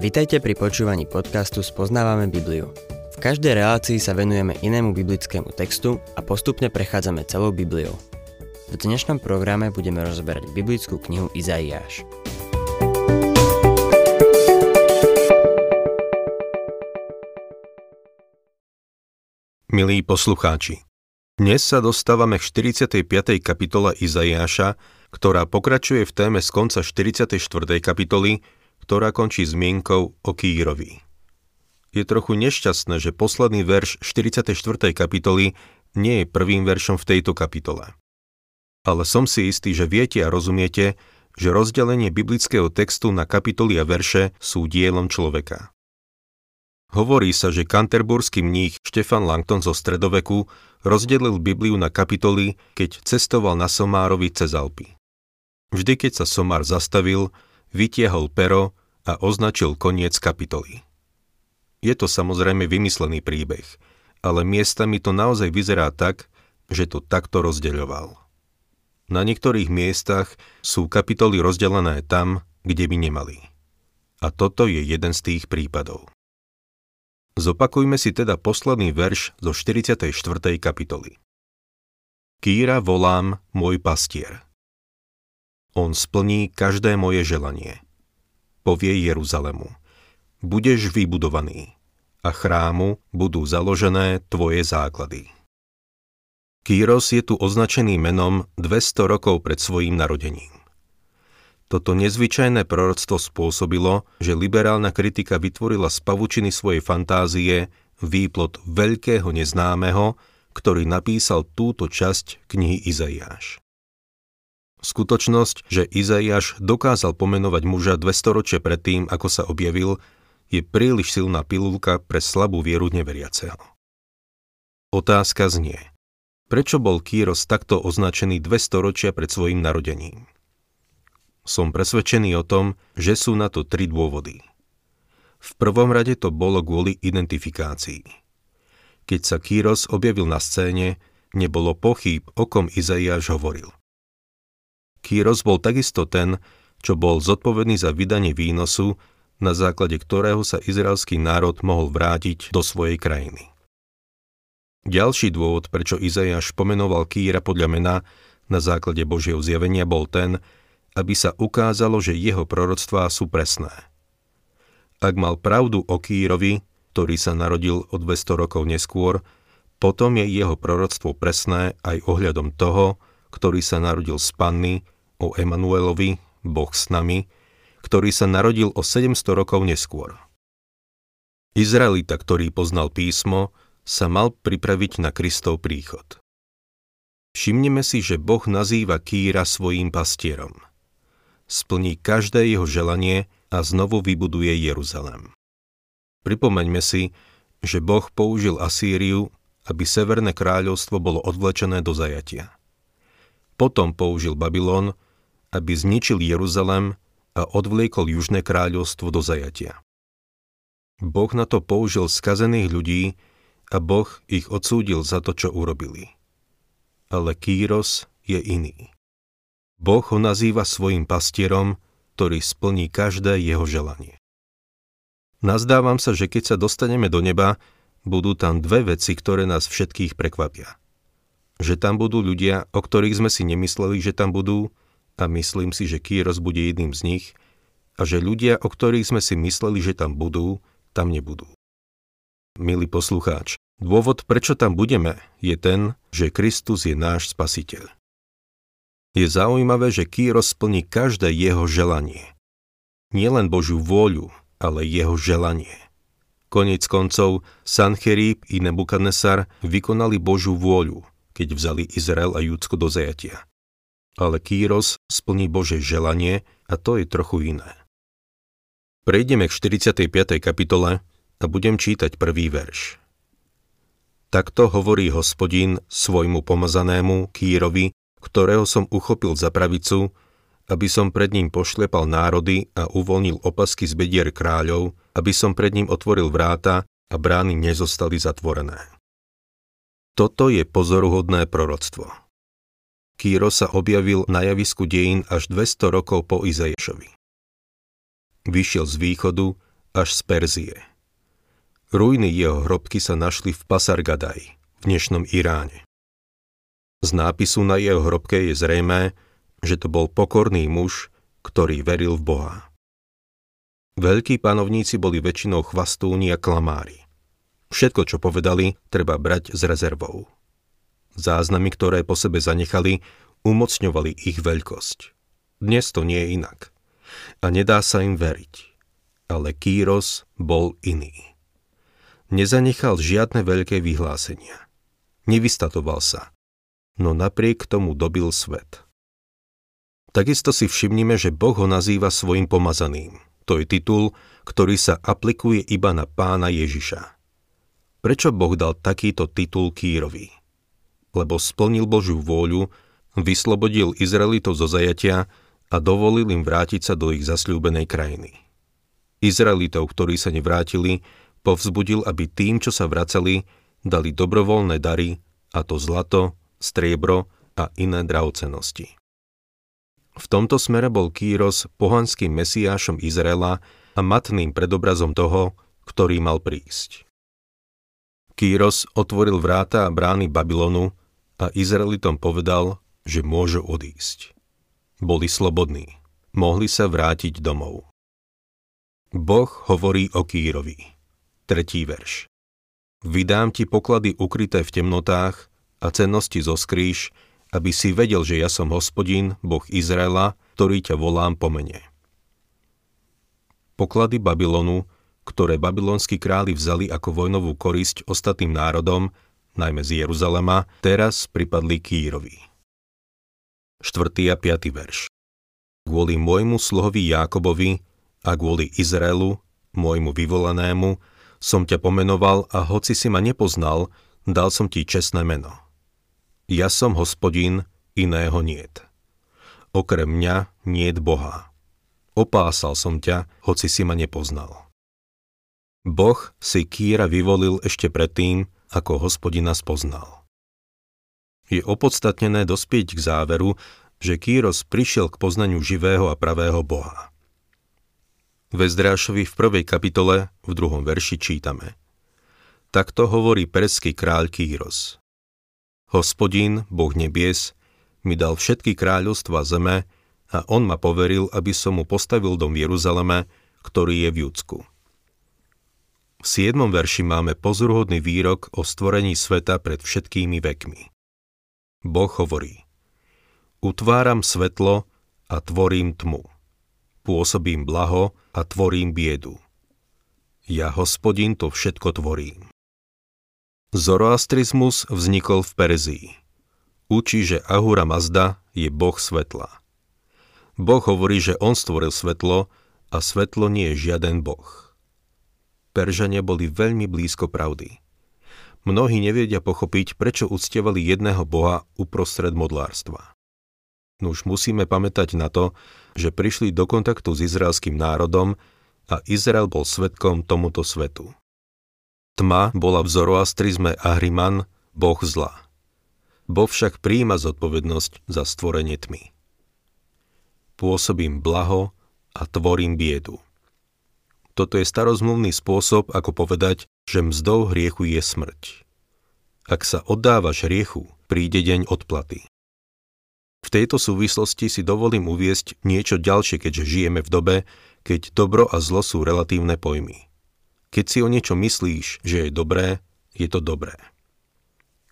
Vitajte pri počúvaní podcastu Spoznávame Bibliu. V každej relácii sa venujeme inému biblickému textu a postupne prechádzame celou Bibliou. V dnešnom programe budeme rozberať biblickú knihu Izaiáš. Milí poslucháči, dnes sa dostávame k 45. kapitole Izaiáša, ktorá pokračuje v téme z konca 44. kapitoly, ktorá končí zmienkou o Kýrovi. Je trochu nešťastné, že posledný verš 44. kapitoly nie je prvým veršom v tejto kapitole. Ale som si istý, že viete a rozumiete, že rozdelenie biblického textu na kapitoly a verše sú dielom človeka. Hovorí sa, že kanterburský mních Štefan Langton zo stredoveku rozdelil Bibliu na kapitoly, keď cestoval na Somárovi cez Alpy. Vždy, keď sa Somár zastavil, vytiahol pero a označil koniec kapitoly. Je to samozrejme vymyslený príbeh, ale miestami to naozaj vyzerá tak, že to takto rozdeľoval. Na niektorých miestach sú kapitoly rozdelené tam, kde by nemali. A toto je jeden z tých prípadov. Zopakujme si teda posledný verš zo 44. kapitoly. Kýra volám môj pastier. On splní každé moje želanie povie Jeruzalemu. Budeš vybudovaný a chrámu budú založené tvoje základy. Kýros je tu označený menom 200 rokov pred svojím narodením. Toto nezvyčajné proroctvo spôsobilo, že liberálna kritika vytvorila z pavučiny svojej fantázie výplot veľkého neznámeho, ktorý napísal túto časť knihy Izaiáš. Skutočnosť, že Izaiáš dokázal pomenovať muža 200 ročie predtým, ako sa objavil, je príliš silná pilulka pre slabú vieru neveriaceho. Otázka znie, prečo bol Kýros takto označený 200 ročia pred svojim narodením? Som presvedčený o tom, že sú na to tri dôvody. V prvom rade to bolo kvôli identifikácii. Keď sa Kýros objavil na scéne, nebolo pochýb, o kom Izaiáš hovoril. Kýros bol takisto ten, čo bol zodpovedný za vydanie výnosu, na základe ktorého sa izraelský národ mohol vrátiť do svojej krajiny. Ďalší dôvod, prečo Izajaš pomenoval Kýra podľa mena na základe Božieho zjavenia bol ten, aby sa ukázalo, že jeho proroctvá sú presné. Ak mal pravdu o Kýrovi, ktorý sa narodil o 200 rokov neskôr, potom je jeho proroctvo presné aj ohľadom toho, ktorý sa narodil z Panny, o Emanuelovi, Boh s nami, ktorý sa narodil o 700 rokov neskôr. Izraelita, ktorý poznal písmo, sa mal pripraviť na Kristov príchod. Všimneme si, že Boh nazýva Kýra svojím pastierom. Splní každé jeho želanie a znovu vybuduje Jeruzalem. Pripomeňme si, že Boh použil Asýriu, aby Severné kráľovstvo bolo odvlečené do zajatia. Potom použil Babylon, aby zničil Jeruzalem a odvliekol Južné kráľovstvo do zajatia. Boh na to použil skazených ľudí a Boh ich odsúdil za to, čo urobili. Ale Kýros je iný. Boh ho nazýva svojim pastierom, ktorý splní každé jeho želanie. Nazdávam sa, že keď sa dostaneme do neba, budú tam dve veci, ktoré nás všetkých prekvapia že tam budú ľudia, o ktorých sme si nemysleli, že tam budú, a myslím si, že Kýros bude jedným z nich, a že ľudia, o ktorých sme si mysleli, že tam budú, tam nebudú. Milý poslucháč, dôvod, prečo tam budeme, je ten, že Kristus je náš spasiteľ. Je zaujímavé, že Kýros splní každé jeho želanie. Nielen Božiu vôľu, ale jeho želanie. Konec koncov, Sancherib i Nebukadnesar vykonali Božiu vôľu, keď vzali Izrael a Júdsko do zajatia. Ale Kýros splní Bože želanie a to je trochu iné. Prejdeme k 45. kapitole a budem čítať prvý verš. Takto hovorí hospodín svojmu pomazanému Kýrovi, ktorého som uchopil za pravicu, aby som pred ním pošlepal národy a uvoľnil opasky z bedier kráľov, aby som pred ním otvoril vráta a brány nezostali zatvorené. Toto je pozoruhodné proroctvo. Kýro sa objavil na javisku dejín až 200 rokov po Izaješovi. Vyšiel z východu až z Perzie. Ruiny jeho hrobky sa našli v Pasargadaj, v dnešnom Iráne. Z nápisu na jeho hrobke je zrejmé, že to bol pokorný muž, ktorý veril v Boha. Veľkí panovníci boli väčšinou chvastúni a klamári. Všetko, čo povedali, treba brať s rezervou. Záznamy, ktoré po sebe zanechali, umocňovali ich veľkosť. Dnes to nie je inak. A nedá sa im veriť. Ale Kýros bol iný nezanechal žiadne veľké vyhlásenia. Nevystatoval sa, no napriek tomu dobil svet. Takisto si všimnime, že Boh ho nazýva svojim pomazaným. To je titul, ktorý sa aplikuje iba na pána Ježiša. Prečo Boh dal takýto titul Kýrovi? Lebo splnil Božiu vôľu, vyslobodil Izraelitov zo zajatia a dovolil im vrátiť sa do ich zasľúbenej krajiny. Izraelitov, ktorí sa nevrátili, povzbudil, aby tým, čo sa vracali, dali dobrovoľné dary, a to zlato, striebro a iné drahocenosti. V tomto smere bol Kýros pohanským mesiášom Izraela a matným predobrazom toho, ktorý mal prísť. Kýros otvoril vráta a brány Babylonu a Izraelitom povedal, že môžu odísť. Boli slobodní, mohli sa vrátiť domov. Boh hovorí o Kýrovi. Tretí verš. Vydám ti poklady ukryté v temnotách a cennosti zo skrýš, aby si vedel, že ja som hospodín, Boh Izraela, ktorý ťa volám po mene. Poklady Babylonu, ktoré babylonskí králi vzali ako vojnovú korisť ostatným národom, najmä z Jeruzalema, teraz pripadli Kýrovi. 4. a 5. verš. Kvôli môjmu slohovi Jákobovi a kvôli Izraelu, môjmu vyvolanému, som ťa pomenoval a hoci si ma nepoznal, dal som ti čestné meno. Ja som hospodín, iného niet. Okrem mňa niet Boha. Opásal som ťa, hoci si ma nepoznal. Boh si Kýra vyvolil ešte predtým, ako hospodina spoznal. Je opodstatnené dospieť k záveru, že Kýros prišiel k poznaniu živého a pravého Boha. V Ezdrášovi v prvej kapitole v druhom verši čítame. Takto hovorí perský kráľ Kýros. Hospodín, Boh nebies, mi dal všetky kráľovstva zeme a on ma poveril, aby som mu postavil dom v Jeruzaleme, ktorý je v Judsku. V siedmom verši máme pozoruhodný výrok o stvorení sveta pred všetkými vekmi. Boh hovorí Utváram svetlo a tvorím tmu pôsobím blaho a tvorím biedu. Ja, hospodin, to všetko tvorím. Zoroastrizmus vznikol v Perzii. Učí, že Ahura Mazda je boh svetla. Boh hovorí, že on stvoril svetlo a svetlo nie je žiaden boh. Peržania boli veľmi blízko pravdy. Mnohí nevedia pochopiť, prečo uctievali jedného boha uprostred modlárstva. No už musíme pamätať na to, že prišli do kontaktu s izraelským národom a Izrael bol svetkom tomuto svetu. Tma bola v zoroastrizme Ahriman, boh zla. Boh však príjima zodpovednosť za stvorenie tmy. Pôsobím blaho a tvorím biedu. Toto je starozmluvný spôsob, ako povedať, že mzdou hriechu je smrť. Ak sa oddávaš hriechu, príde deň odplaty. V tejto súvislosti si dovolím uviesť niečo ďalšie, keďže žijeme v dobe, keď dobro a zlo sú relatívne pojmy. Keď si o niečo myslíš, že je dobré, je to dobré.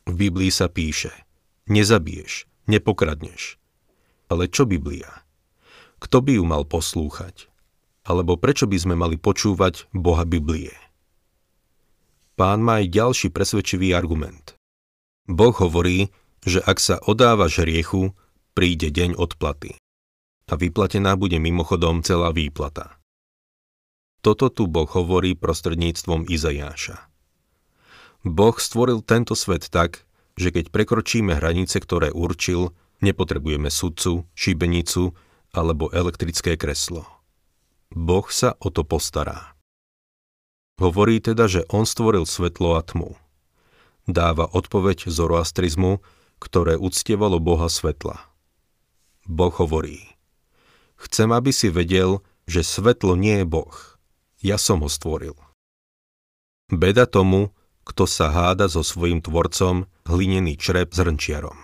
V Biblii sa píše Nezabiješ, nepokradneš. Ale čo Biblia? Kto by ju mal poslúchať? Alebo prečo by sme mali počúvať Boha Biblie? Pán má aj ďalší presvedčivý argument. Boh hovorí, že ak sa odávaš hriechu, príde deň odplaty. A vyplatená bude mimochodom celá výplata. Toto tu Boh hovorí prostredníctvom Izajáša. Boh stvoril tento svet tak, že keď prekročíme hranice, ktoré určil, nepotrebujeme sudcu, šibenicu alebo elektrické kreslo. Boh sa o to postará. Hovorí teda, že on stvoril svetlo a tmu. Dáva odpoveď zoroastrizmu, ktoré uctievalo Boha svetla. Boh hovorí. Chcem, aby si vedel, že svetlo nie je Boh. ja som ho stvoril. Beda tomu, kto sa háda so svojím tvorcom hlinený črep s hrnčiarom.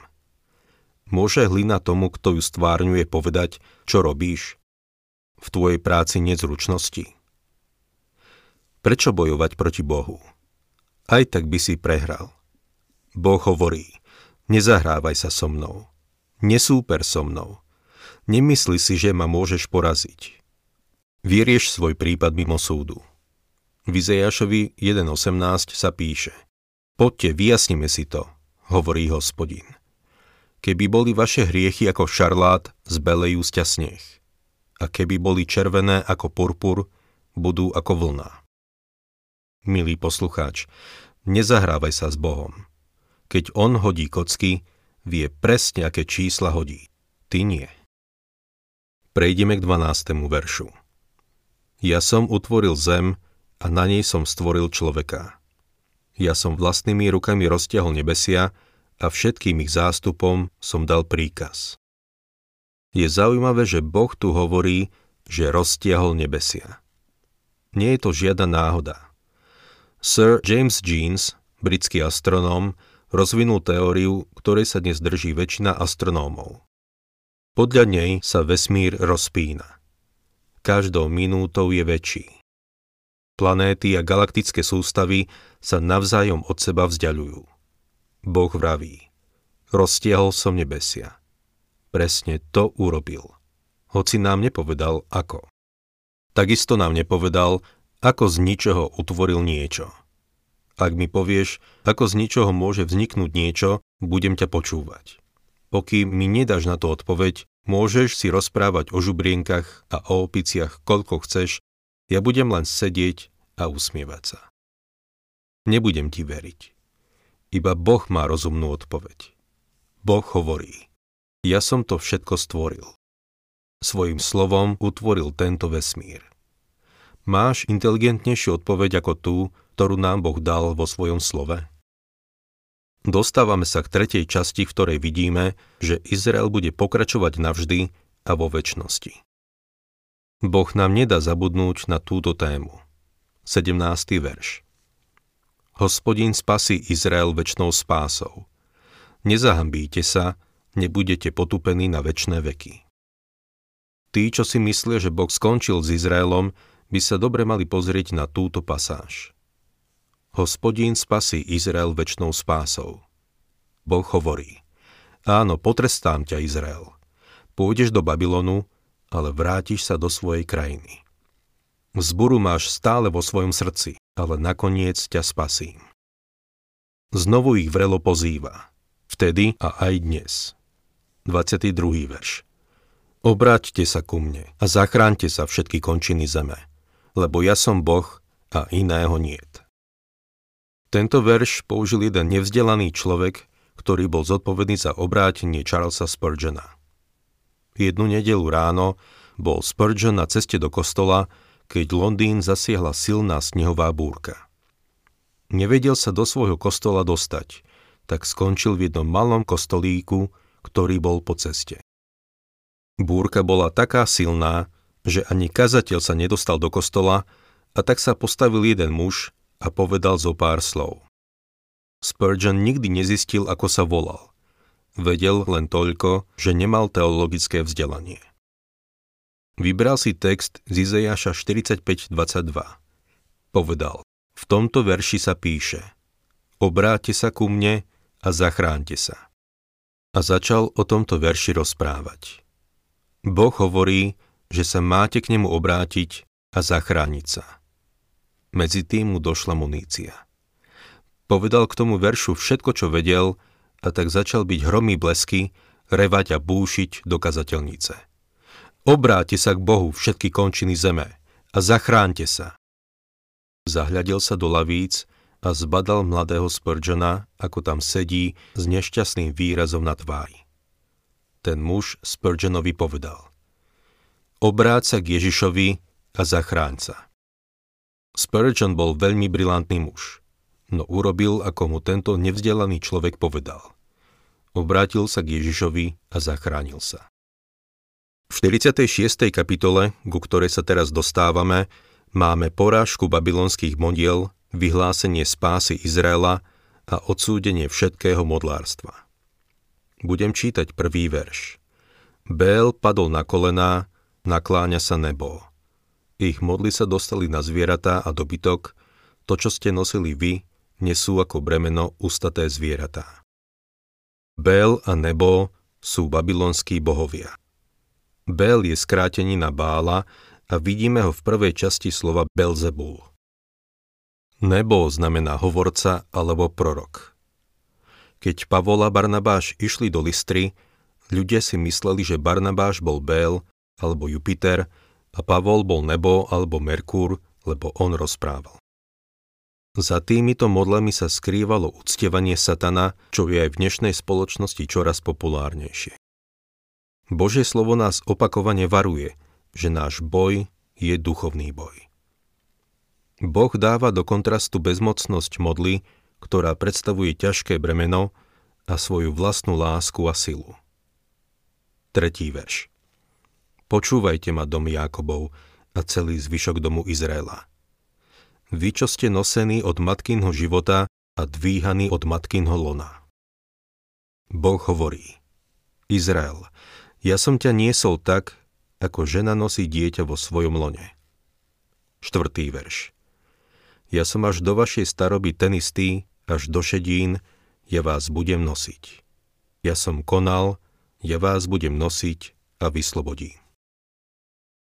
Môže hlina tomu, kto ju stvárňuje, povedať, čo robíš? V tvojej práci nezručnosti. Prečo bojovať proti Bohu? Aj tak by si prehral. Boh hovorí, nezahrávaj sa so mnou. Nesúper so mnou. Nemysli si, že ma môžeš poraziť. Vyrieš svoj prípad mimo súdu. V Izejašovi 1.18 sa píše Poďte, vyjasnime si to, hovorí hospodin. Keby boli vaše hriechy ako šarlát, zbelejú sťa sneh. A keby boli červené ako purpur, budú ako vlna. Milý poslucháč, nezahrávaj sa s Bohom. Keď On hodí kocky, vie presne, aké čísla hodí. Ty nie. Prejdeme k 12. veršu. Ja som utvoril zem a na nej som stvoril človeka. Ja som vlastnými rukami roztiahol nebesia a všetkým ich zástupom som dal príkaz. Je zaujímavé, že Boh tu hovorí, že roztiahol nebesia. Nie je to žiadna náhoda. Sir James Jeans, britský astronóm, rozvinul teóriu, ktorej sa dnes drží väčšina astronómov. Podľa nej sa vesmír rozpína. Každou minútou je väčší. Planéty a galaktické sústavy sa navzájom od seba vzdialujú. Boh vraví, roztiahol som nebesia. Presne to urobil. Hoci nám nepovedal ako. Takisto nám nepovedal, ako z ničoho utvoril niečo. Ak mi povieš, ako z ničoho môže vzniknúť niečo, budem ťa počúvať. Pokým mi nedáš na to odpoveď, môžeš si rozprávať o žubrienkach a o opiciach koľko chceš, ja budem len sedieť a usmievať sa. Nebudem ti veriť. Iba Boh má rozumnú odpoveď. Boh hovorí, ja som to všetko stvoril. Svojim slovom utvoril tento vesmír. Máš inteligentnejšiu odpoveď ako tú, ktorú nám Boh dal vo svojom slove? Dostávame sa k tretej časti, v ktorej vidíme, že Izrael bude pokračovať navždy a vo väčšnosti. Boh nám nedá zabudnúť na túto tému. 17. verš Hospodin spasí Izrael väčšnou spásou. Nezahambíte sa, nebudete potupení na väčšie veky. Tí, čo si myslia, že Boh skončil s Izraelom, by sa dobre mali pozrieť na túto pasáž. Hospodín spasí Izrael väčšnou spásou. Boh hovorí, áno, potrestám ťa, Izrael. Pôjdeš do Babylonu, ale vrátiš sa do svojej krajiny. Vzburu máš stále vo svojom srdci, ale nakoniec ťa spasím. Znovu ich vrelo pozýva. Vtedy a aj dnes. 22. verš. Obráťte sa ku mne a zachránte sa všetky končiny zeme, lebo ja som Boh a iného niet. Tento verš použil jeden nevzdelaný človek, ktorý bol zodpovedný za obrátenie Charlesa Spurgeona. Jednu nedelu ráno bol Spurgeon na ceste do kostola, keď Londýn zasiahla silná snehová búrka. Nevedel sa do svojho kostola dostať, tak skončil v jednom malom kostolíku, ktorý bol po ceste. Búrka bola taká silná, že ani kazateľ sa nedostal do kostola a tak sa postavil jeden muž a povedal zo pár slov. Spurgeon nikdy nezistil, ako sa volal. Vedel len toľko, že nemal teologické vzdelanie. Vybral si text z Izejaša 45.22. Povedal, v tomto verši sa píše Obráte sa ku mne a zachránte sa. A začal o tomto verši rozprávať. Boh hovorí, že sa máte k nemu obrátiť a zachrániť sa. Medzi tým mu došla munícia. Povedal k tomu veršu všetko, čo vedel a tak začal byť hromý blesky, revať a búšiť do kazateľnice. Obráte sa k Bohu všetky končiny zeme a zachránte sa. Zahľadil sa do lavíc a zbadal mladého Spurgeona, ako tam sedí s nešťastným výrazom na tvári. Ten muž Spurgeonovi povedal Obráť sa k Ježišovi a zachráň sa. Spurgeon bol veľmi brilantný muž, no urobil, ako mu tento nevzdelaný človek povedal obrátil sa k Ježišovi a zachránil sa. V 46. kapitole, ku ktorej sa teraz dostávame, Máme porážku babylonských modiel, vyhlásenie spásy Izraela a odsúdenie všetkého modlárstva. Budem čítať prvý verš. Bél padol na kolená, nakláňa sa nebo. Ich modly sa dostali na zvieratá a dobytok, to, čo ste nosili vy, nesú ako bremeno ustaté zvieratá. Bél a nebo sú babylonskí bohovia. Bél je skrátený na Bála a vidíme ho v prvej časti slova Belzebul. Nebo znamená hovorca alebo prorok. Keď Pavol a Barnabáš išli do Listry, ľudia si mysleli, že Barnabáš bol Bél alebo Jupiter a Pavol bol Nebo alebo Merkúr, lebo on rozprával. Za týmito modlami sa skrývalo uctievanie satana, čo je aj v dnešnej spoločnosti čoraz populárnejšie. Božie slovo nás opakovane varuje, že náš boj je duchovný boj. Boh dáva do kontrastu bezmocnosť modly, ktorá predstavuje ťažké bremeno a svoju vlastnú lásku a silu. Tretí verš. Počúvajte ma, dom Jákobov a celý zvyšok domu Izraela. Vy, čo ste nosení od matkinho života a dvíhaní od matkinho lona. Boh hovorí, Izrael, ja som ťa niesol tak, ako žena nosí dieťa vo svojom lone. Štvrtý verš. Ja som až do vašej staroby ten istý, až do šedín, ja vás budem nosiť. Ja som konal, ja vás budem nosiť a vyslobodím.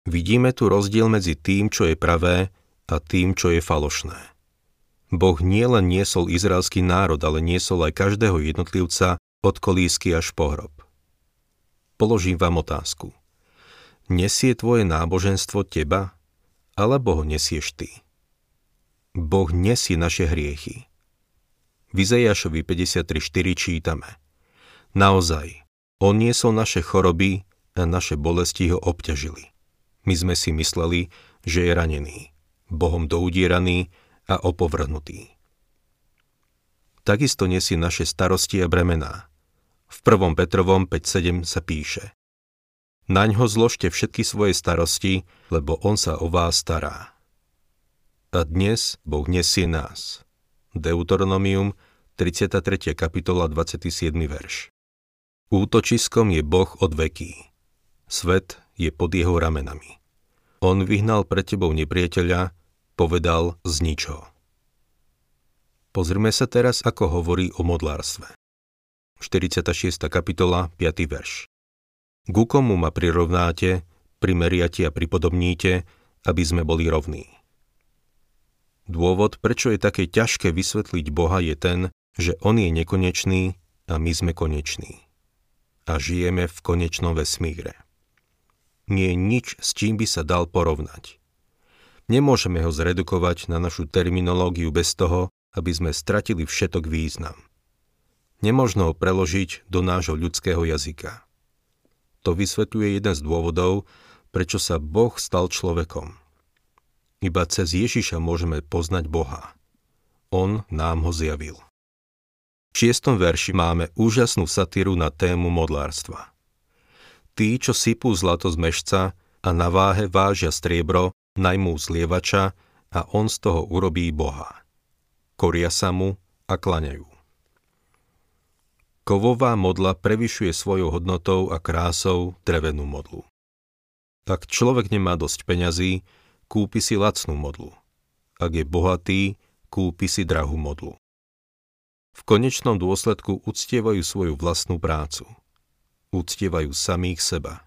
Vidíme tu rozdiel medzi tým, čo je pravé a tým, čo je falošné. Boh nielen niesol izraelský národ, ale niesol aj každého jednotlivca od kolísky až po hrob. Položím vám otázku. Nesie tvoje náboženstvo teba, alebo ho nesieš ty? Boh nesie naše hriechy. V Izajašovi 53.4 čítame Naozaj, On niesol naše choroby a naše bolesti ho obťažili. My sme si mysleli, že je ranený, Bohom doudieraný a opovrhnutý. Takisto nesie naše starosti a bremená. V 1. Petrovom 5.7 sa píše Naň ho zložte všetky svoje starosti, lebo on sa o vás stará. A dnes Boh nesie nás. Deuteronomium, 33. kapitola, 27. verš. Útočiskom je Boh od veký. Svet je pod jeho ramenami. On vyhnal pre tebou nepriateľa, povedal z ničoho. Pozrime sa teraz, ako hovorí o modlárstve. 46. kapitola, 5. verš. Ku komu ma prirovnáte, primeriate a pripodobníte, aby sme boli rovní. Dôvod, prečo je také ťažké vysvetliť Boha, je ten, že On je nekonečný a my sme koneční. A žijeme v konečnom vesmíre. Nie je nič, s čím by sa dal porovnať. Nemôžeme ho zredukovať na našu terminológiu bez toho, aby sme stratili všetok význam. Nemožno ho preložiť do nášho ľudského jazyka. To vysvetľuje jeden z dôvodov, prečo sa Boh stal človekom. Iba cez Ježiša môžeme poznať Boha. On nám ho zjavil. V šiestom verši máme úžasnú satíru na tému modlárstva. Tí, čo sypú zlato z mešca a na váhe vážia striebro, najmú zlievača a on z toho urobí Boha. Koria sa mu a klaňajú. Kovová modla prevyšuje svojou hodnotou a krásou drevenú modlu. Ak človek nemá dosť peňazí, kúpi si lacnú modlu. Ak je bohatý, kúpi si drahú modlu. V konečnom dôsledku uctievajú svoju vlastnú prácu. Uctievajú samých seba.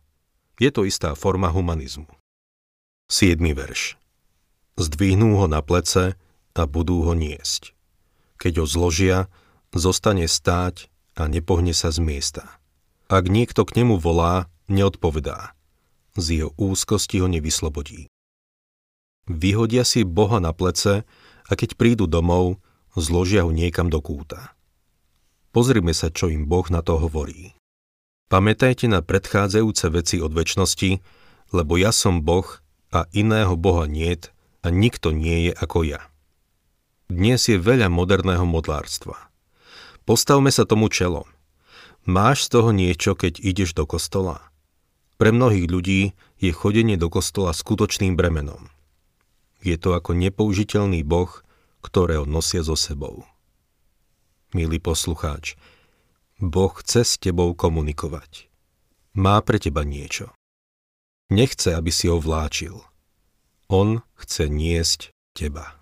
Je to istá forma humanizmu. 7. verš. Zdvihnú ho na plece a budú ho niesť. Keď ho zložia, zostane stáť a nepohne sa z miesta. Ak niekto k nemu volá, neodpovedá. Z jeho úzkosti ho nevyslobodí. Vyhodia si Boha na plece a keď prídu domov, zložia ho niekam do kúta. Pozrime sa, čo im Boh na to hovorí. Pamätajte na predchádzajúce veci od väčšnosti, lebo ja som Boh a iného Boha niet a nikto nie je ako ja. Dnes je veľa moderného modlárstva. Postavme sa tomu čelom. Máš z toho niečo, keď ideš do kostola? Pre mnohých ľudí je chodenie do kostola skutočným bremenom. Je to ako nepoužiteľný boh, ktorého nosia so sebou. Milý poslucháč, Boh chce s tebou komunikovať. Má pre teba niečo. Nechce, aby si ho vláčil. On chce niesť teba.